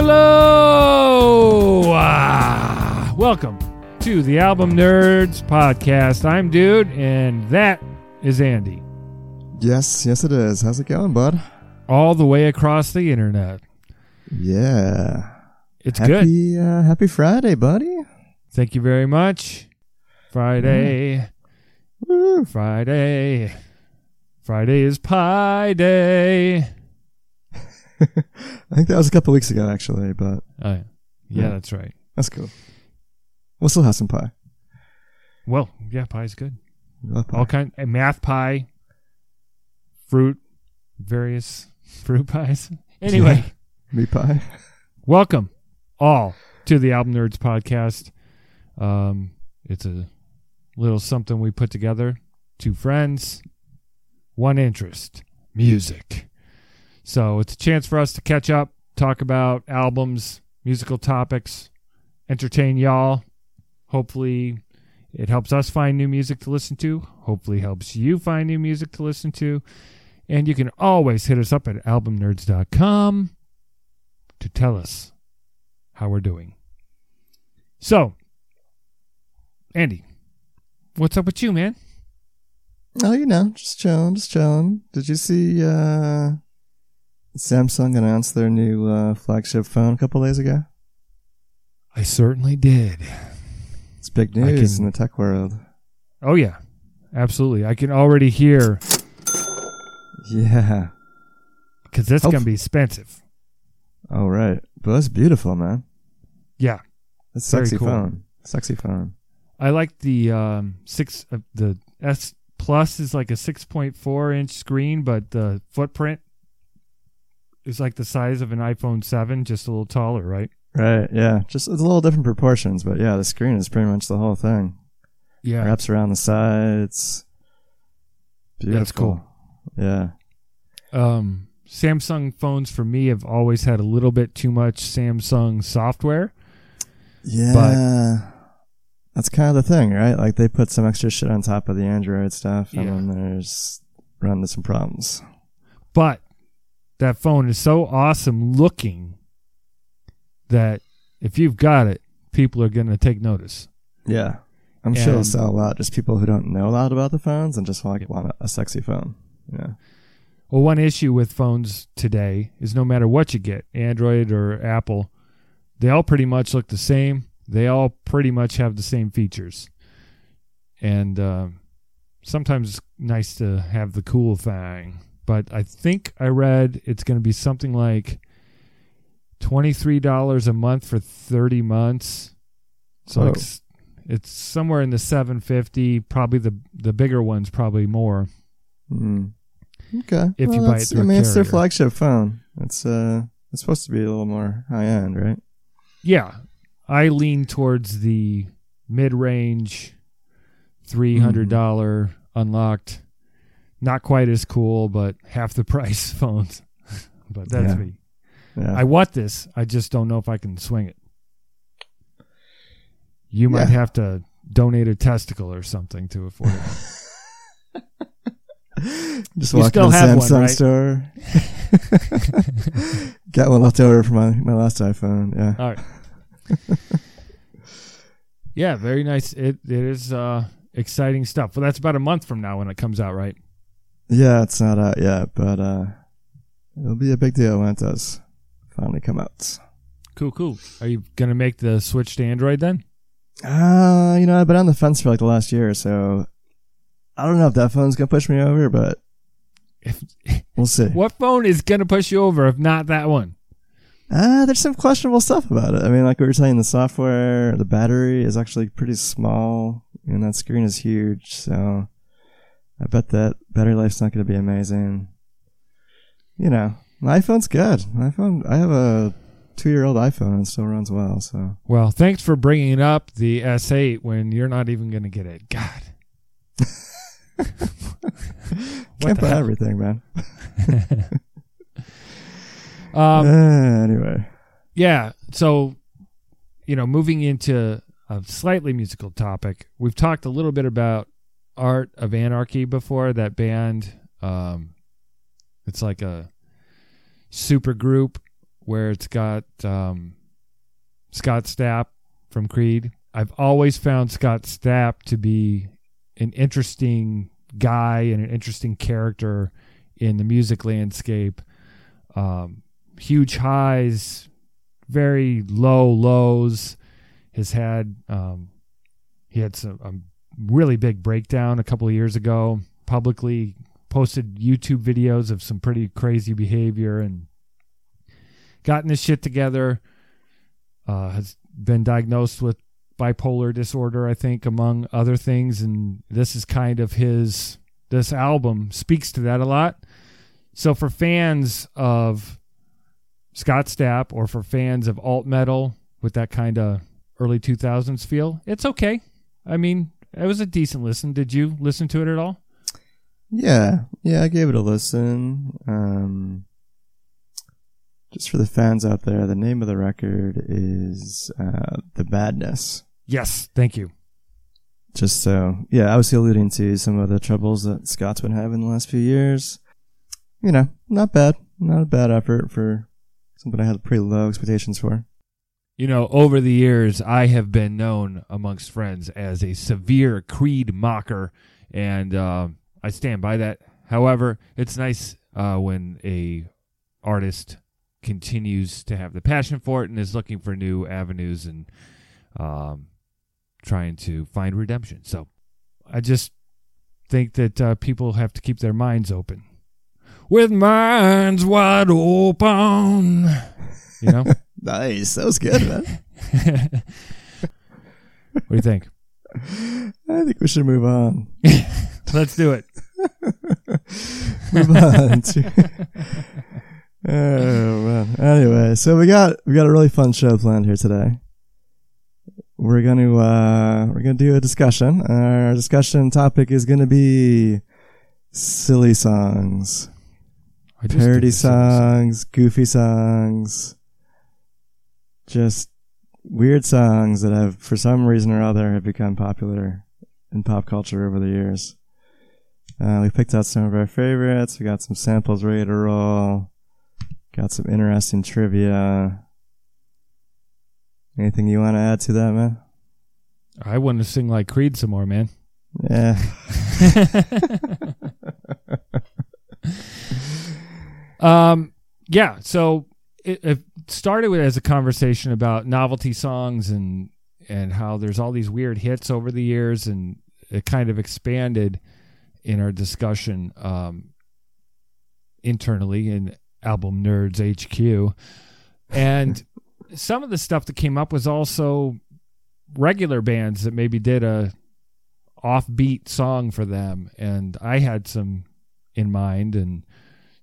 Hello! Ah, welcome to the Album Nerds Podcast. I'm Dude, and that is Andy, Yes, yes, it is. How's it going, bud? all the way across the internet. Yeah. It's good. happy, Uh, happy Friday, buddy. Thank you very much. Friday, Woo. Friday, Friday is Pie Day. I think that was a couple weeks ago, actually, but Oh, yeah. yeah, Yeah. that's right. that's cool. We'll still have some pie. Well, yeah, pie's good. Pie. All kind, and math pie, fruit, various fruit pies. Anyway. Meat pie. welcome all to the album nerds podcast um it's a little something we put together two friends one interest music so it's a chance for us to catch up talk about albums musical topics entertain y'all hopefully it helps us find new music to listen to hopefully helps you find new music to listen to and you can always hit us up at albumnerds.com to tell us how we're doing. So, Andy, what's up with you, man? Oh, you know, just chilling, just chilling. Did you see uh, Samsung announced their new uh, flagship phone a couple days ago? I certainly did. It's big news can- in the tech world. Oh yeah, absolutely. I can already hear Yeah. because that's gonna be expensive. All right. But that's beautiful, man. Yeah, That's sexy cool. phone. Sexy phone. I like the um six. Uh, the S Plus is like a six point four inch screen, but the footprint is like the size of an iPhone seven, just a little taller, right? Right, yeah. Just it's a little different proportions, but yeah, the screen is pretty much the whole thing. Yeah, Wraps around the sides. Beautiful. That's cool. Yeah. um, Samsung phones for me have always had a little bit too much Samsung software. Yeah. That's kind of the thing, right? Like they put some extra shit on top of the Android stuff, and Yeah. then there's run into some problems. But that phone is so awesome looking that if you've got it, people are going to take notice. Yeah. I'm sure it'll sell a lot. Just people who don't know a lot about the phones and just like want a, sexy phone. Yeah. Well, one issue with phones today is no matter what you get, Android or Apple, they all pretty much look the same. They all pretty much have the same features. And um, sometimes it's nice to have the cool thing. But I think I read it's going to be something like $23 a month for 30 months. So Whoa. it's, it's somewhere in the 750 probably the the bigger ones probably more. Mm. Okay. If you buy it that's- through I a mean, it's their flagship phone. It's uh, it's supposed to be a little more high end, right? Yeah, I lean towards the mid-range, three hundred dollar unlocked. Not quite as cool, but half the price phones. but that's Yeah. me. Yeah. I want this. I just don't know if I can swing it. You might Yeah. have to donate a testicle or something to afford it. Just You walk still in the have one, Samsung right? store. Got one left over from my, my last iPhone. Yeah. All right. yeah, very nice. It it is uh, exciting stuff. Well, that's about a month from now when it comes out, right? Yeah, it's not out yet, but uh, it'll be a big deal when it does finally come out. Cool, cool. Are you gonna make the switch to Android then? Uh, you know, I've been on the fence for like the last year, so I don't know if that phone's gonna push me over, but If we'll see. what phone is gonna push you over if not that one? Uh, there's some questionable stuff about it. I mean, like we were saying, the software, the battery is actually pretty small, and that screen is huge. So I bet that battery life's not going to be amazing. You know, my iPhone's good. My iPhone, I have a two-year-old iPhone and it still runs well. So Well, thanks for bringing up the S8 when you're not even gonna get it. God. can't buy hell? everything, man. Um, Uh, anyway, yeah. So, you know, moving into a slightly musical topic, we've talked a little bit about Art of Anarchy before. That band, um, it's like a super group where it's got um, Scott Stapp from Creed. I've always found Scott Stapp to be an interesting guy and an interesting character in the music landscape. Um, huge highs, very low lows. Has had um, he had some a really big breakdown a couple of years ago. Publicly posted YouTube videos of some pretty crazy behavior and gotten his shit together. Uh, has been diagnosed with bipolar disorder, I think, among other things. And this is kind of his, this album speaks to that a lot. So for fans of Scott Stapp or for fans of alt metal with that kind of early 2000s feel, it's okay. I mean, it was a decent listen. Did you listen to it at all? Yeah, yeah, I gave it a listen. Um, just for the fans out there, the name of the record is uh, "The Madness." Yes, thank you. Just so, yeah, I was alluding to some of the troubles that Scott's been having the last few years. You know, not bad, not a bad effort for something I had pretty low expectations for. You know, over the years, I have been known amongst friends as a severe Creed mocker, and uh, I stand by that. However, it's nice uh, when a artist continues to have the passion for it and is looking for new avenues and um, trying to find redemption. So, I just think that uh, people have to keep their minds open. With minds wide open, you know. Nice, that was good, man. what do you think? I think we should move on. Let's do it. move on to. oh man. Anyway, so we got we got a really fun show planned here today. We're gonna uh, we're gonna do a discussion. Our discussion topic is gonna be silly songs, parody did the silly song. songs, goofy songs, just weird songs that have, for some reason or other, have become popular in pop culture over the years. Uh, we picked out some of our favorites. We got some samples ready to roll. Got some interesting trivia. Anything you want to add to that, man? I want to sing like Creed some more, man. Yeah. um, yeah. So it started with as a conversation about novelty songs and and how there's all these weird hits over the years, and it kind of expanded in our discussion um, internally in Album Nerds HQ, and some of the stuff that came up was also regular bands that maybe did a offbeat song for them. And I had some in mind. And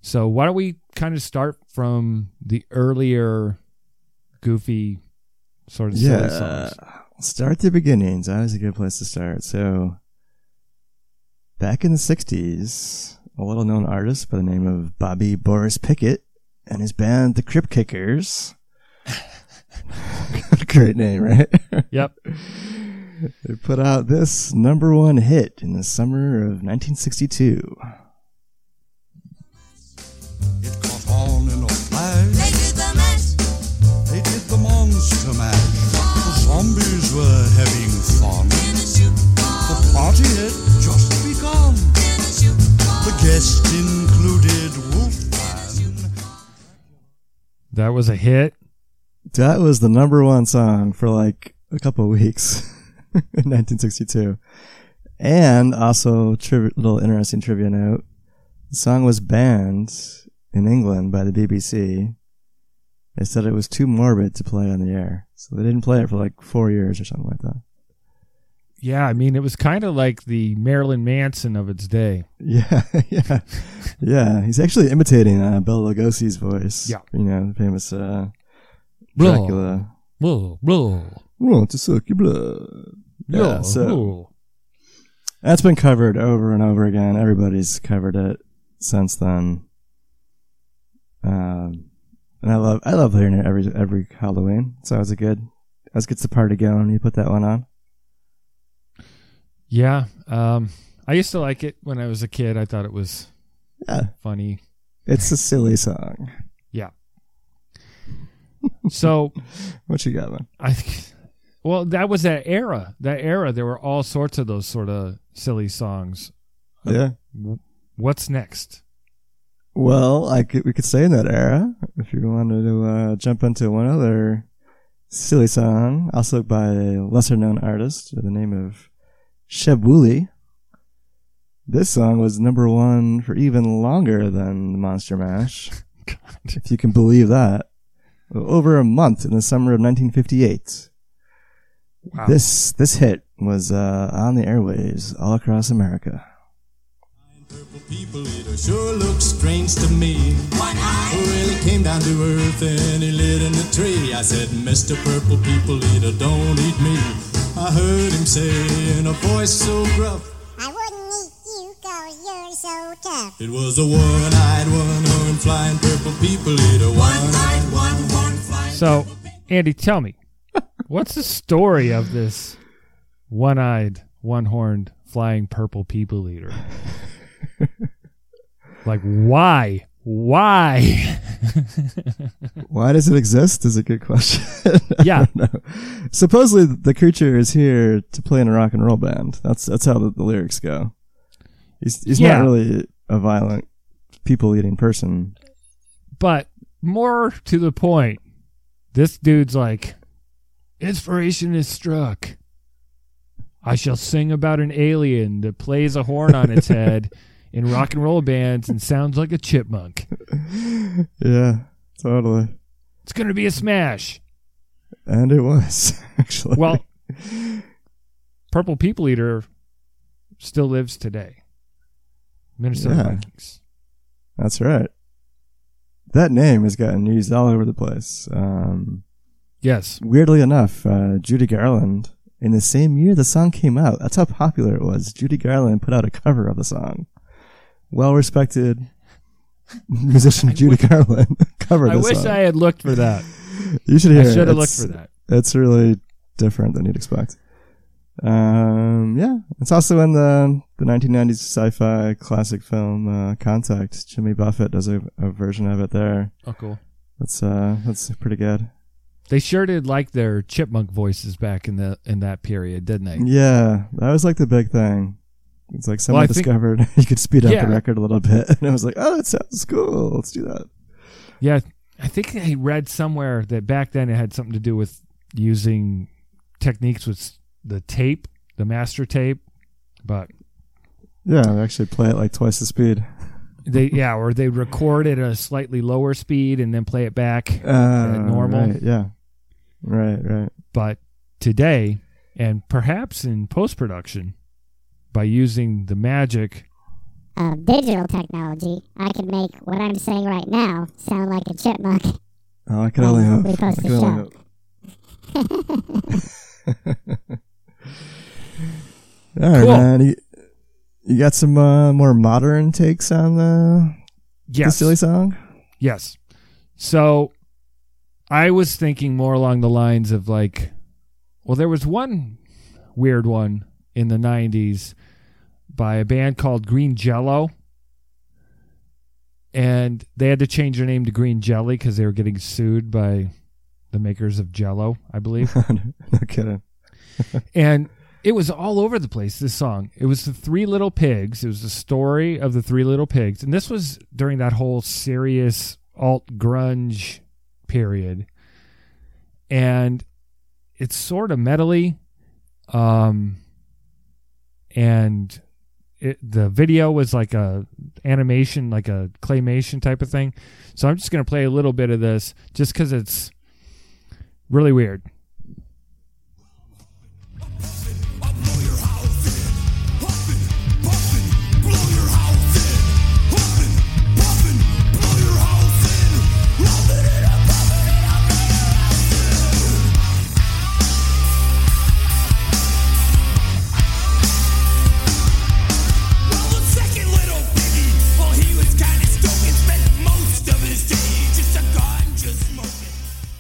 so why don't we kind of start from the earlier goofy sort of yeah. songs. Start the beginnings. That is a good place to start. So, back in the 60s, a little known artist by the name of Bobby Boris Pickett and his band, the Crypt-Kickers. Great name, right? Yep. they put out this number one hit in the summer of 1962. Were having fun. In a shoot The party had just begun. In a shoot ball. The guests included Wolfman. That was a hit. That was the number one song for like a couple of weeks in 1962. And also, triv- little interesting trivia note: the song was banned in England by the BBC. They said it was too morbid to play on the air, so they didn't play it for like four years or something like that. Yeah, I mean it was kind of like the Marilyn Manson of its day. Yeah, yeah, yeah. He's actually imitating uh, Bela Lugosi's voice. Yeah. you know, the famous uh, Dracula. Blah, blah, Want to suck your blood? Yeah, so blah. That's been covered over and over again. Everybody's covered it since then. Um, and I love I love hearing it every every Halloween. So it's a good that gets the party going. You put that one on. Yeah, um, I used to like it when I was a kid. I thought it was Yeah, funny. it's a silly song. Yeah. So What you got, man? I think, well, that was that era. That era, there were all sorts of those sort of silly songs. Yeah. What's next? Well, I could, we could stay in that era if you wanted to uh, jump into one other silly song, also by a lesser known artist by the name of Sheb Wooley. This song was number one for even longer than Monster Mash, if you can believe that. Over a month in the summer of 1958. Wow. This this hit was uh, on the airwaves all across America. Purple people eater sure looks strange to me. One eye. Who really came down to earth and he lit in the tree. I said, Mr. Purple People Eater, don't eat me. I heard him say in a voice so gruff. I wouldn't eat you cause you're so tough. It was a one-eyed, one-horned, flying purple people eater. One-eyed, one-horned, flying. So, Andy, tell me, what's the story of this one-eyed, one-horned, flying purple people eater? Like, why? Why? Why does it exist is a good question. Yeah. Supposedly the creature is here to play in a rock and roll band. That's that's how the, the lyrics go. He's he's Yeah. not really a violent people eating person. But more to the point, this dude's like, inspiration is struck. I shall sing about an alien that plays a horn on its head in rock and roll bands and sounds like a chipmunk. Yeah, totally. It's going to be a smash. And it was actually. Well, Purple People Eater still lives today. Minnesota Yeah. Vikings. that's right. That name has gotten used all over the place. Um, Yes. weirdly enough, uh, Judy Garland, in the same year the song came out, that's how popular it was. Judy Garland put out a cover of the song. Well respected musician Judy Garland covered I wish song. I had looked for that. you should hear I it. should have looked It's- for that. It's really different than you'd expect. Um, yeah, it's also in the the 1990s sci-fi classic film uh, Contact. Jimmy Buffett does a, a version of it there. Oh, cool. That's uh, that's pretty good. They sure did like their chipmunk voices back in the in that period, didn't they? Yeah, that was like the big thing. It's like someone think- discovered you could speed up Yeah. the record a little bit, and I was like, "Oh, that sounds cool. Let's do that." Yeah, I think I read somewhere that back then it had something to do with using techniques with the tape, the master tape, but Yeah, they actually play it like twice the speed. they yeah, or they record at a slightly lower speed and then play it back Uh, normal. right, yeah, right, right. But today, and perhaps in post production, by using the magic, Of digital technology, I can make what I'm saying right now sound like a chipmunk. Oh, I can only hope. we I post can the only show. hope. All right, Cool. man. You, you got some uh, more modern takes on the, the yes, silly song? yes. So, I was thinking more along the lines of like, well, there was one weird one in the '90s by a band called Green Jello. And they had to change their name to Green Jelly because they were getting sued by the makers of Jello, I believe. no kidding. and it was all over the place this song it was the three little pigs it was the story of the three little pigs and this was during that whole serious alt grunge period and it's sort of metally um and it, the video was like a animation like a claymation type of thing. So i'm just going to play a little bit of this just because it's really weird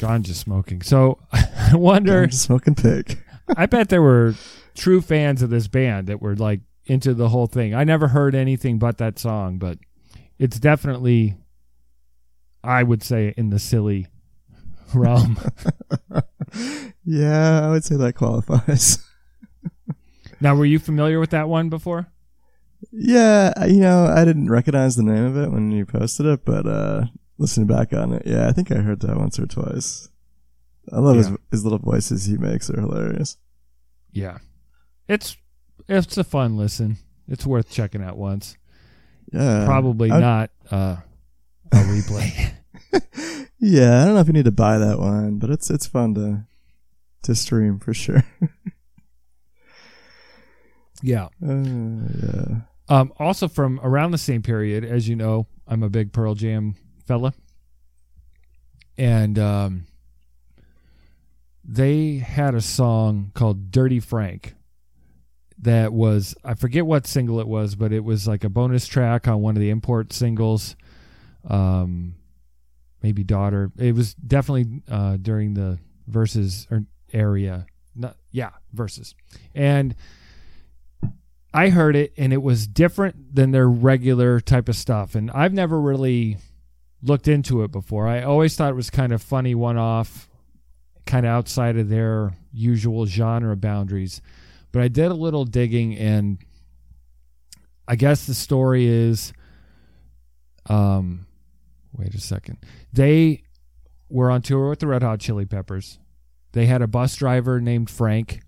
ganja smoking. So I wonder. I'm smoking pig. I bet there were true fans of this band that were like into the whole thing. I never heard anything but that song, but it's definitely, I would say, in the silly realm. Yeah, I would say that qualifies. now, were you familiar with that one before? yeah, you know, I didn't recognize the name of it when you posted it, but uh listening back on it, yeah, I think I heard that once or twice. I love his Yeah. his little voices he makes are hilarious. Yeah, it's it's a fun listen. It's worth checking out once. Yeah, Probably I- not uh, a replay. Yeah, I don't know if you need to buy that one, but it's it's fun to to stream for sure. yeah. Uh, yeah. Um, also from around the same period, as you know, I'm a big Pearl Jam fella, and um, they had a song called "Dirty Frank." That was I forget what single it was, but it was like a bonus track on one of the import singles. Um, maybe daughter. It was definitely uh, during the Vs. or area. Not, yeah, Vs., and I heard it and it was different than their regular type of stuff. And I've never really looked into it before. I always thought it was kind of funny one off, kind of outside of their usual genre boundaries. But I did a little digging and I guess the story is um wait a second. They were on tour with the Red Hot Chili Peppers. They had a bus driver named Frank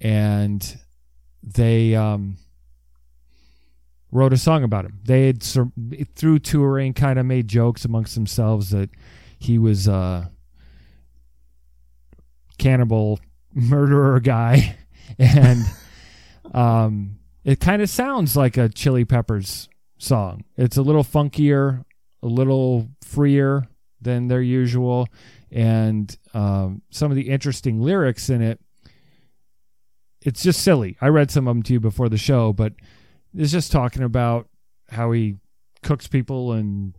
and they um, wrote a song about him. They had through touring kind of made jokes amongst themselves that he was a cannibal murderer guy, and um, it kind of sounds like a Chili Peppers song. It's a little funkier, a little freer than their usual, and um, some of the interesting lyrics in it it's just silly. I read some of them to you before the show, but it's just talking about how he cooks people and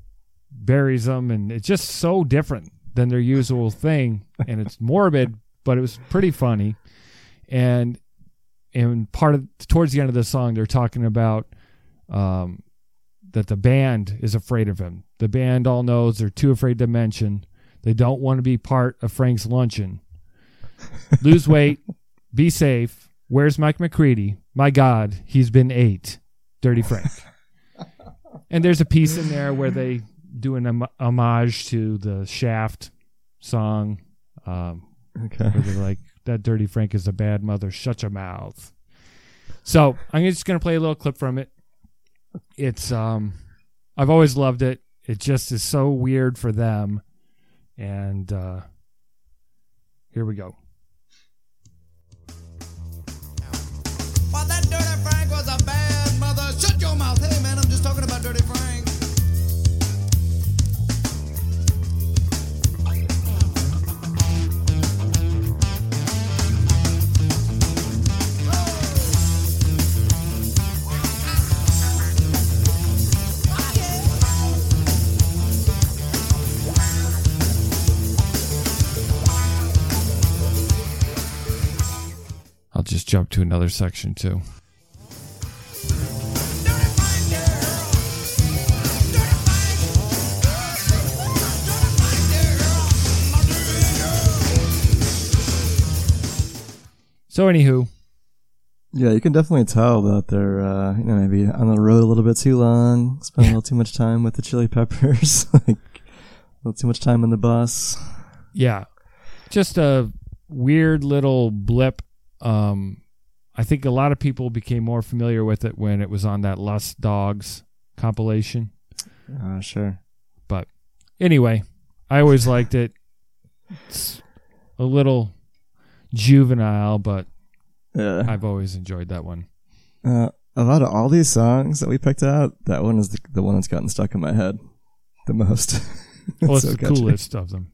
buries them, and it's just so different than their usual thing, and it's morbid, but it was pretty funny. And and part of towards the end of the song, they're talking about um, that the band is afraid of him. The band all knows they're too afraid to mention. They don't want to be part of Frank's luncheon. Lose weight, be safe. Where's Mike McCready? My God, he's been ate. Dirty Frank. and there's a piece in there where they do an hom- homage to the Shaft song, um, Okay. where they're like, "That Dirty Frank is a bad mother. Shut your mouth." So I'm just gonna play a little clip from it. It's um, I've always loved it. It just is so weird for them, and uh, here we go. To another section too. So, anywho, Yeah, you can definitely tell that they're, uh, you know, maybe on the road a little bit too long, spend a little too much time with the Chili Peppers, like a little too much time in the bus. yeah, just a weird little blip. Um, I think a lot of people became more familiar with it when it was on that Lost Dogs compilation. Uh, sure. But anyway, I always liked it. It's a little juvenile, but Yeah. I've always enjoyed that one. Uh, out of all these songs that we picked out, that one is the, the one that's gotten stuck in my head the most. Well, it's so the catchy. coolest of them.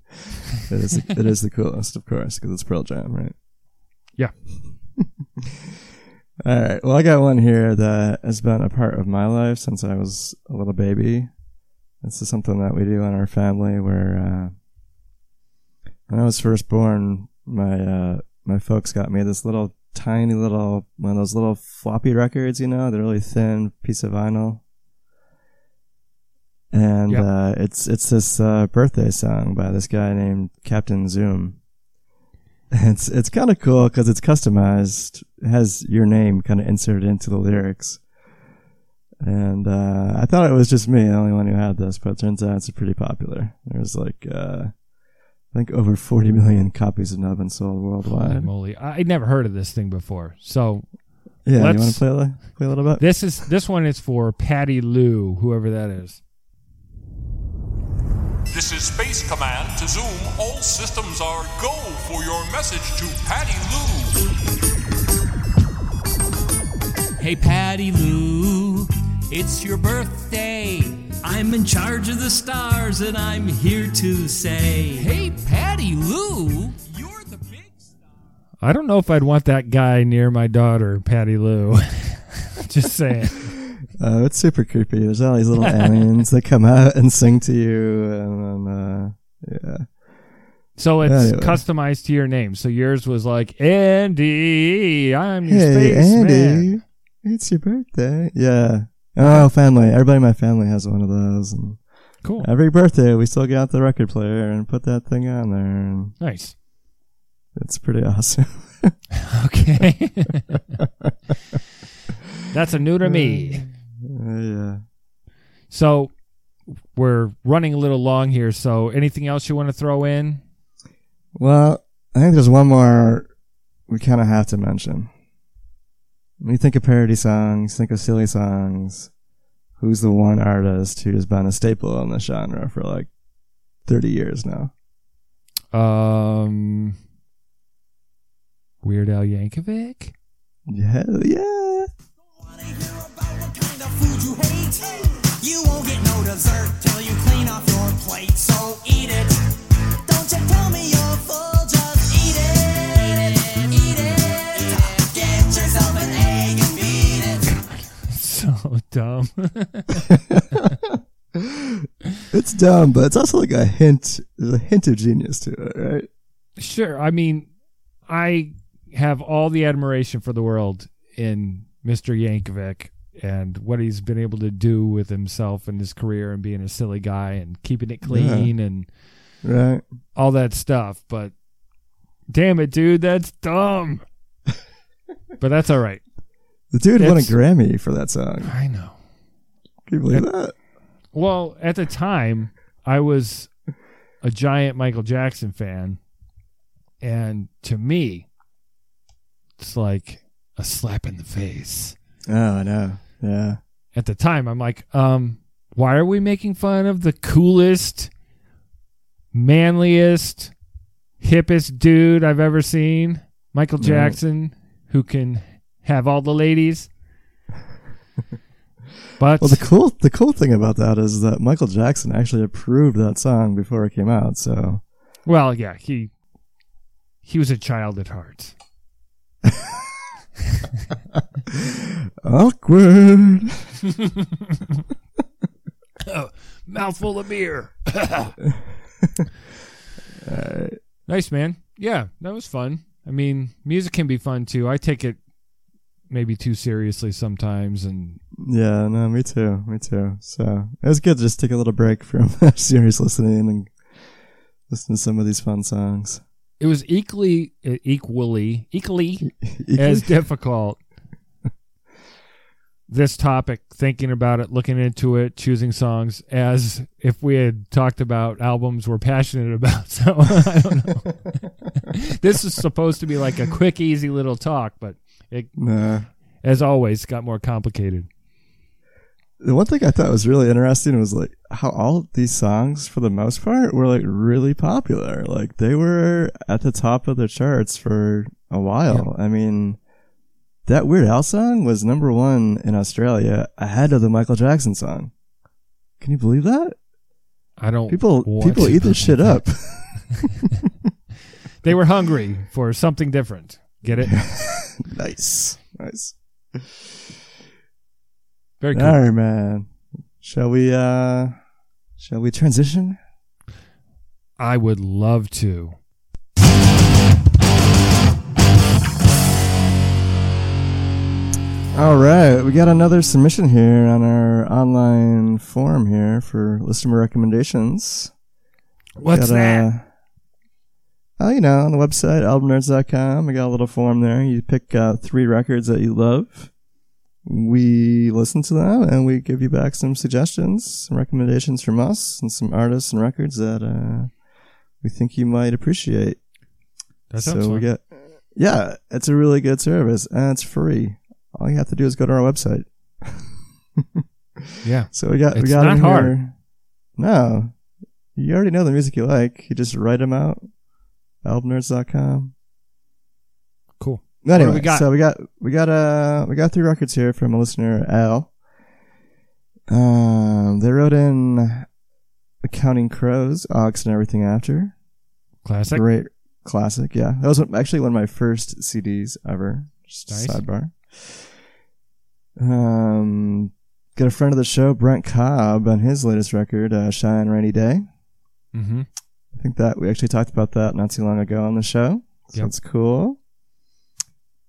It is, it is the coolest, of course, because it's Pearl Jam, right? Yeah. All right. Well, I got one here that has been a part of my life since I was a little baby. This is something that we do in our family where, uh, when I was first born, my, uh, my folks got me this little tiny little, one of those little floppy records, you know, the really thin piece of vinyl. and Yep. uh, it's it's this uh, birthday song by this guy named Captain Zoom. It's it's kind of cool because it's customized. It has your name kind of inserted into the lyrics. And uh, I thought it was just me, the only one who had this, but it turns out it's pretty popular. There's like uh, I think over 40 million copies have now been sold Holy worldwide. moly. I- I'd never heard of this thing before. So Yeah, you want to play a play a little bit? this is this one is for Patty Lou, whoever that is. This is Space Command to Zoom. All systems are go for your message to Patty Lou. Hey, Patty Lou, it's your birthday. I'm in charge of the stars, and I'm here to say, Hey, Patty Lou, you're the big star. I don't know if I'd want that guy near my daughter, Patty Lou. Just saying. Uh, it's super creepy. There's all these little aliens that come out and sing to you, and then, uh, yeah. So it's Anyway. customized to your name. So yours was like Andy. I'm your Hey, spaceman. Andy, it's your birthday. Yeah. Oh, family. Everybody in my family has one of those. And Cool. every birthday, we still get out the record player and put that thing on there. And Nice. it's pretty awesome. Okay. That's a new to me. Uh, yeah. So we're running a little long here. So anything else you want to throw in? Well, I think there's one more we kind of have to mention. When you think of parody songs, think of silly songs. Who's the one artist who has been a staple in the genre for like 30 years now? Um, Weird Al Yankovic. Yeah, yeah. Dumb. It's dumb, but it's also like a hint. A hint of genius to it, right? Sure. I mean, I have all the admiration for the world in Mr. Yankovic and what he's been able to do with himself and his career and being a silly guy and keeping it clean and Right. all that stuff. But damn it, dude, that's dumb. but that's all right. The dude won a Grammy for that song. I know. Can you believe that? Well, at the time, I was a giant Michael Jackson fan. And to me, it's like a slap in the face. Oh, I know. Yeah. At the time, I'm like, um, why are we making fun of the coolest, manliest, hippest dude I've ever seen? Michael Right. Jackson, who can have all the ladies. But Well, the cool the cool thing about that is that Michael Jackson actually approved that song before it came out. So Well, yeah, he he was a child at heart. awkward. Oh, mouthful of beer. Nice man. Yeah, that was fun. I mean, music can be fun too. I take it maybe too seriously sometimes and Yeah, no, me too, me too. So it was good to just take a little break from serious listening and listen to some of these fun songs. it was equally uh, equally equally Equally- as difficult this topic thinking about it looking into it choosing songs as if we had talked about albums we're passionate about so i don't know this is supposed to be like a quick easy little talk but it Nah. as always got more complicated The one thing I thought was really interesting was like how all these songs, for the most part, were like really popular. Like they were at the top of the charts for a while. I mean, that Weird Al song was number one in Australia ahead of the Michael Jackson song. Can you believe that? i don't People, people eat this shit up. they were hungry for something different get it nice, nice. very cool All right, man. Shall we? uh Shall we transition? i would love to All right, we got another submission here on our online forum here for listener recommendations. What's Got, that? Uh, oh, you know, on the website, albumnerds.com, we got a little form there. You pick uh, three records that you love. We listen to them and we give you back some suggestions, some recommendations from us, and some artists and records that uh, we think you might appreciate. That sounds so we fun. get, yeah, it's a really good service and it's free. All you have to do is go to our website. yeah. So we got we It's got not hard. here. No, you already know the music you like. You just write them out. Albumnerds.com. Cool. Anyway, we got? so we got we got uh we got three records here from a listener Al. Um, they wrote in "The Counting Crows," "August," and everything after. Classic. Great classic, yeah. That was actually one of my first CDs ever. Nice. sidebar. Um, got a friend of the show, Brent Cobb, on his latest record, uh, "Shine Rainy Day." Mm-hmm. I think that we actually talked about that not too long ago on the show. So Yep. that's cool.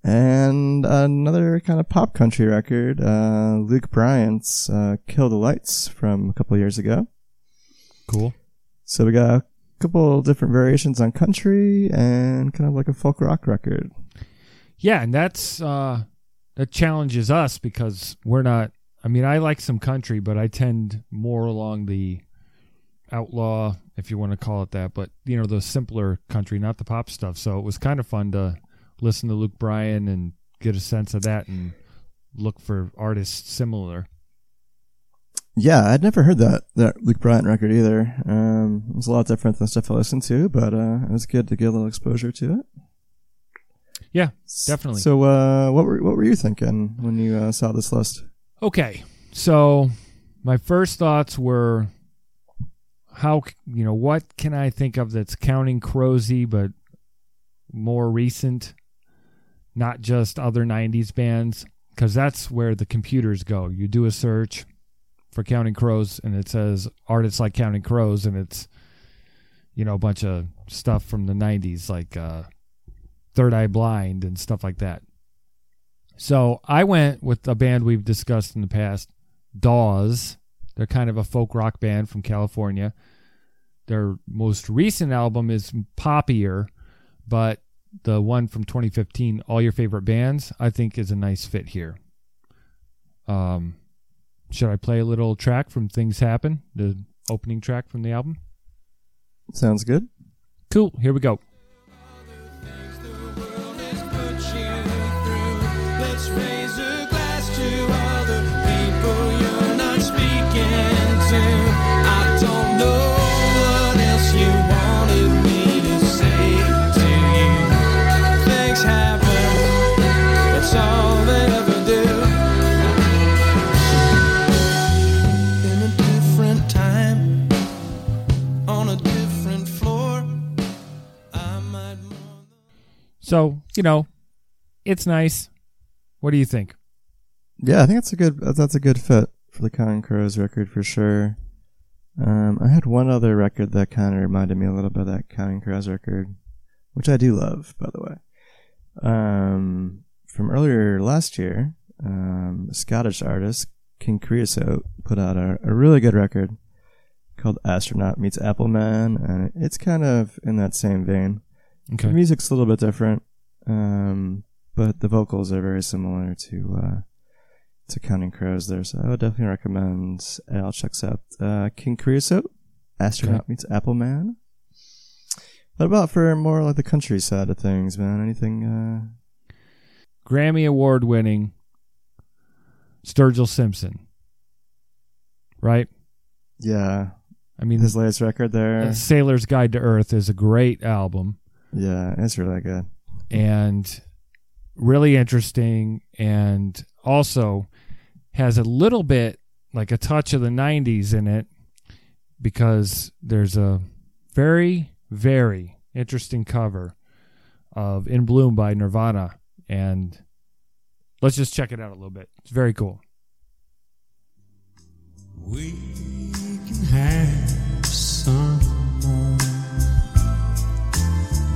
And another kind of pop country record, uh, Luke Bryan's uh, "Kill the Lights" from a couple years ago. Cool. So we got a couple different variations on country and kind of like a folk rock record. Yeah, and that's uh that challenges us because we're not I mean, I like some country, but I tend more along the outlaw, if you want to call it that, but you know, the simpler country, not the pop stuff. So it was kind of fun to listen to Luke Bryan and get a sense of that and look for artists similar. Yeah, I'd never heard that that Luke Bryan record either. Um, it was a lot different than stuff I listened to, but uh, it was good to get a little exposure to it. Yeah, definitely. So, uh, what were what were you thinking when you uh, saw this list? Okay, so my first thoughts were how you know what can I think of that's counting Crozy, but more recent, not just other '90s bands, because that's where the computers go. You do a search for Counting Crows, and it says artists like Counting Crows, and it's you know a bunch of stuff from the '90s, like uh, Third Eye Blind and stuff like that. So I went with a band we've discussed in the past, Dawes. They're kind of a folk rock band from California. Their most recent album is poppier, but the one from 2015, All Your Favorite Bands, I think is a nice fit here. Um, should I play a little track from Things Happen, the opening track from the album? Sounds good. Cool, here we go. So, you know, it's nice. What do you think? Yeah, I think that's a good that's a good fit for the Counting Crows record for sure. Um, I had one other record that kind of reminded me a little bit of that Counting Crows record, which I do love, by the way. Um, from earlier last year, um, a Scottish artist King Creosote put out a, a really good record called Astronaut Meets Appleman, and it's kind of in that same vein. Okay. The music's a little bit different, um, but the vocals are very similar to uh, to Counting Crows there. So I would definitely recommend Al checks out uh, King Creosote, Astronaut Meets Appleman. What about for more like the country side of things, man? Anything? Uh, Grammy Award winning Sturgill Simpson. Right? yeah, I mean, his latest record there. Sailor's Guide to Earth is a great album Yeah, it's really good. and really interesting and also has a little bit like a touch of the 90s in it because there's a very very interesting cover of In Bloom by Nirvana and let's just check it out a little bit. It's very cool. We can have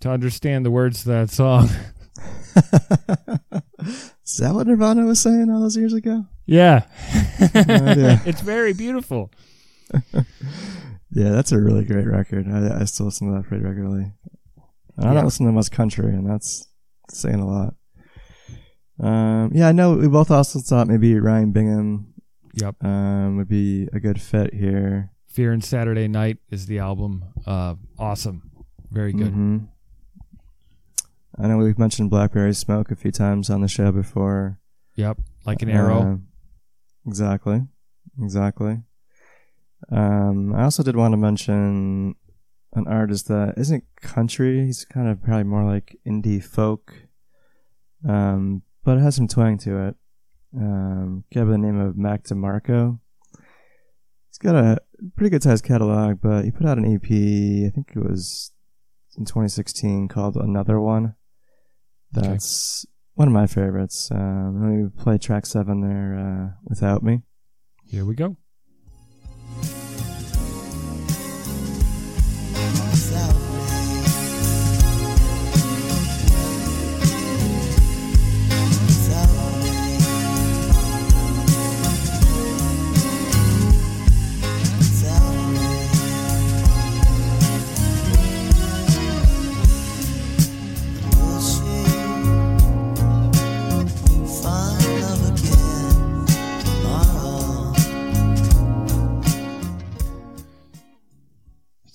to understand the words to that song. Is that what Nirvana was saying all those years ago? yeah, it's very beautiful. Yeah, that's a really great record. I, I still listen to that pretty regularly. And I Yeah. don't listen to much country, and that's saying a lot. Um, yeah, I know we both also thought maybe Ryan Bingham Yep. um, would be a good fit here. Fear and Saturday Night is the album. Uh, awesome. Very good. hmm I know we've mentioned Blackberry Smoke a few times on the show before. Yep. Like an arrow. Uh, exactly. Exactly. Um, I also did want to mention an artist that isn't country. He's kind of probably more like indie folk. Um, but it has some twang to it. Um, guy by the name of Mac DeMarco. He's got a pretty good sized catalog, but he put out an EP, I think it was in 2016 called Another One. Okay. That's one of my favorites. Um, let me play track seven there, uh, without me. Here we go.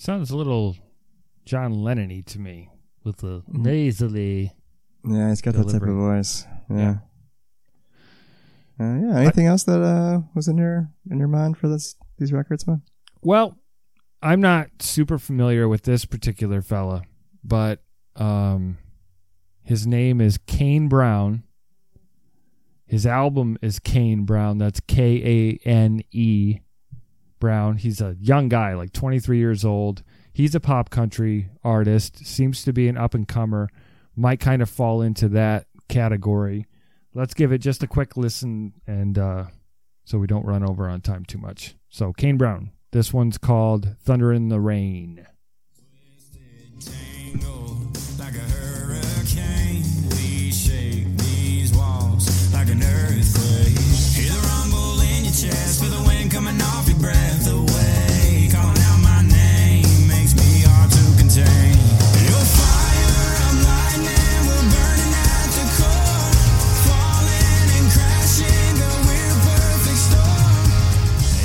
Sounds a little John Lennon-y to me with the nasally. Yeah, he's got that type of voice. Yeah. Uh, yeah. Anything else that uh, was in your in your mind for this these records, man? Well, I'm not super familiar with this particular fella, but um, his name is Kane Brown. His album is Kane Brown. That's K A N E Brown. He's a young guy, like 23 years old. He's a pop country artist. Seems to be an up and comer. Might kind of fall into that category. Let's give it just a quick listen, and uh, so we don't run over on time too much. So Kane Brown. This one's called Thunder in the Rain. Hear the coming off your breath away. Calling out my name makes me hard to contain. Your fire, I'm lightning, we're burning at the core. Falling and crashing, but we're perfect storm.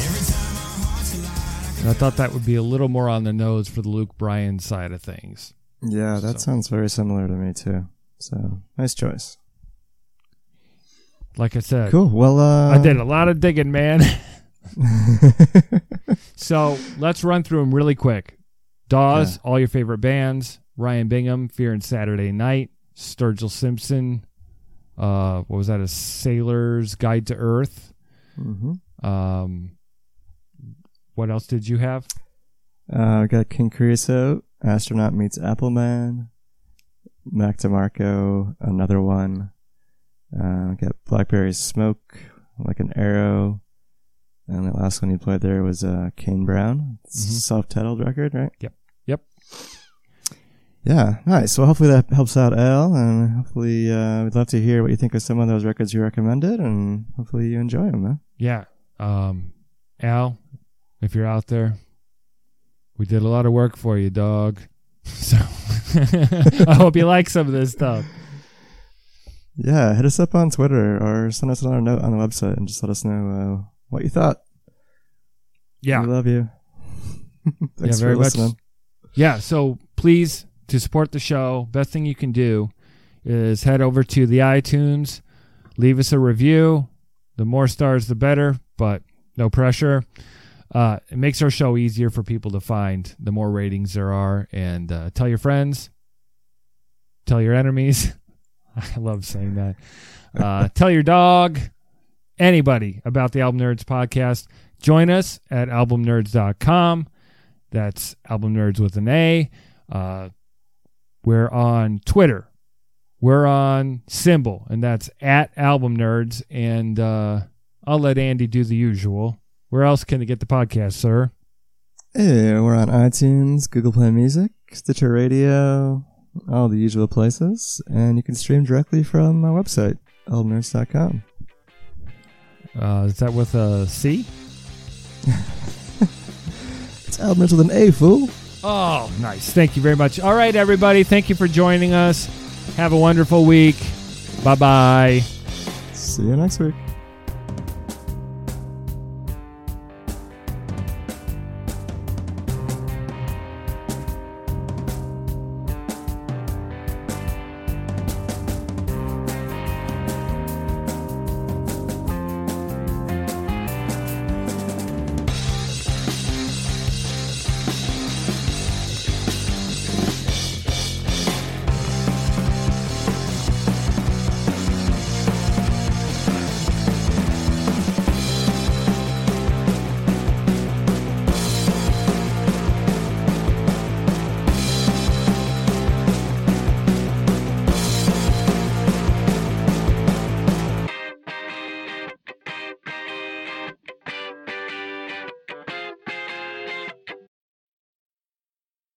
Every time our hearts collide, And I thought that would be a little more on the nose for the Luke Bryan side of things. Yeah, that So- sounds very similar to me too. So nice choice. Like I said, Cool. Well, uh, I did a lot of digging, man. so let's run through them really quick. Dawes, all your favorite bands. Ryan Bingham, Fear and Saturday Night. Sturgill Simpson. Uh, what was that? A Sailor's Guide to Earth. hmm Um, what else did you have? Uh, we got King Creosote, Astronaut Meets Appleman, Mac DeMarco, another one. Uh, got Blackberry Smoke, like an arrow. And the last one you played there was uh, Kane Brown. Mhm. self-titled record, right? Yep. Yep. Yeah, nice. Well, hopefully that helps out Al, and hopefully uh, we'd love to hear what you think of some of those records you recommended, and hopefully you enjoy them, man. Yeah. Um, Al, if you're out there, we did a lot of work for you, dog. So I hope you like some of this stuff. Yeah, hit us up on Twitter or send us another note on the website and just let us know uh, what you thought. Yeah. We love you. Thanks very for much. listening. Yeah. So please, to support the show, best thing you can do is head over to the iTunes, leave us a review. The more stars, the better, but no pressure. Uh, it makes our show easier for people to find the more ratings there are. And uh, tell your friends, tell your enemies. I love saying that. Uh, tell your dog, anybody about the Album Nerds podcast. join us at albumnerds.com. That's album nerds with an A. Uh, we're on Twitter. We're on Symbol, and that's at album nerds. And uh, I'll let Andy do the usual. Where else can they get the podcast, sir? Hey, we're on iTunes, Google Play Music, Stitcher Radio, all the usual places, and you can stream directly from my website, albumnerds.com. Uh, is that with a C? It's albumnerds with an A, fool. Oh, nice. Thank you very much. All right, everybody. Thank you for joining us. Have a wonderful week. Bye bye. See you next week.